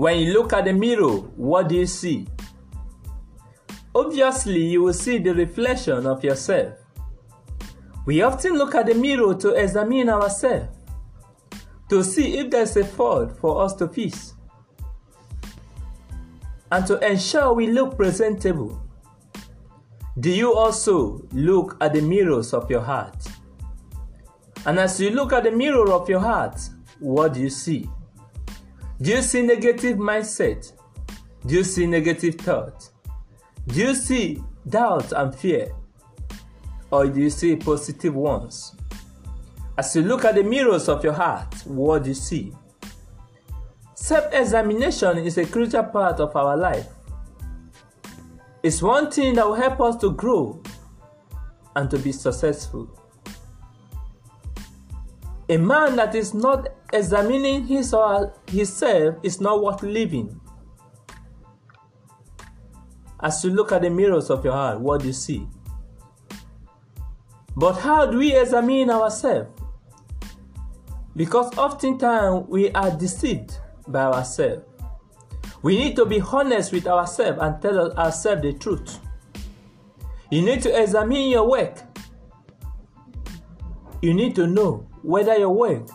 When you look at the mirror, what do you see? Obviously, you will see the reflection of yourself. We often look at the mirror to examine ourselves, to see if there's a fault for us to fix, and to ensure we look presentable. Do you also look at the mirrors of your heart? And as you look at the mirror of your heart, what do you see? Do you see negative mindset? Do you see negative thought? Do you see doubt and fear? Or do you see positive ones? As you look at the mirrors of your heart, what do you see? Self examination is a crucial part of our life. It's one thing that will help us to grow and to be successful. A man that is not examining his or himself is not worth living. As you look at the mirrors of your heart, what do you see? But how do we examine ourselves? Because oftentimes we are deceived by ourselves. We need to be honest with ourselves and tell ourselves the truth. You need to examine your work. You need to know whether your work,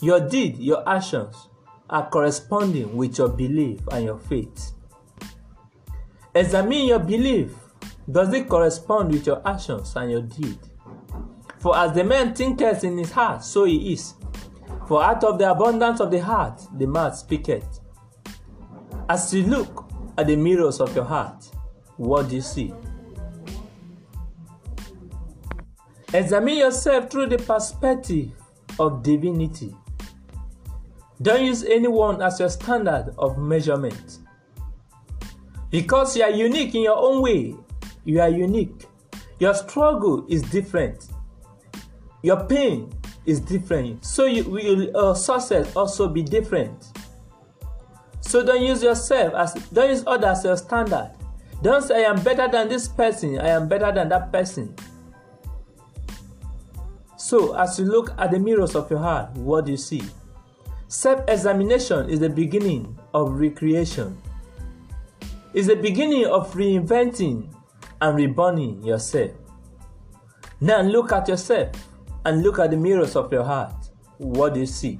your deed, your actions are corresponding with your belief and your faith. Examine your belief. Does it correspond with your actions and your deed? For as the man thinketh in his heart, so he is. For out of the abundance of the heart, the mouth speaketh. As you look at the mirrors of your heart, what do you see? Examine yourself through the perspective of divinity. Don't use anyone as your standard of measurement. Because you are unique in your own way, you are unique. Your struggle is different. Your pain is different. So you, will your success also be different. So don't use yourself as don't use others as your standard. Don't say I am better than this person, I am better than that person. So, as you look at the mirrors of your heart, what do you see? Self examination is the beginning of recreation, it's the beginning of reinventing and reborning yourself. Now, look at yourself and look at the mirrors of your heart. What do you see?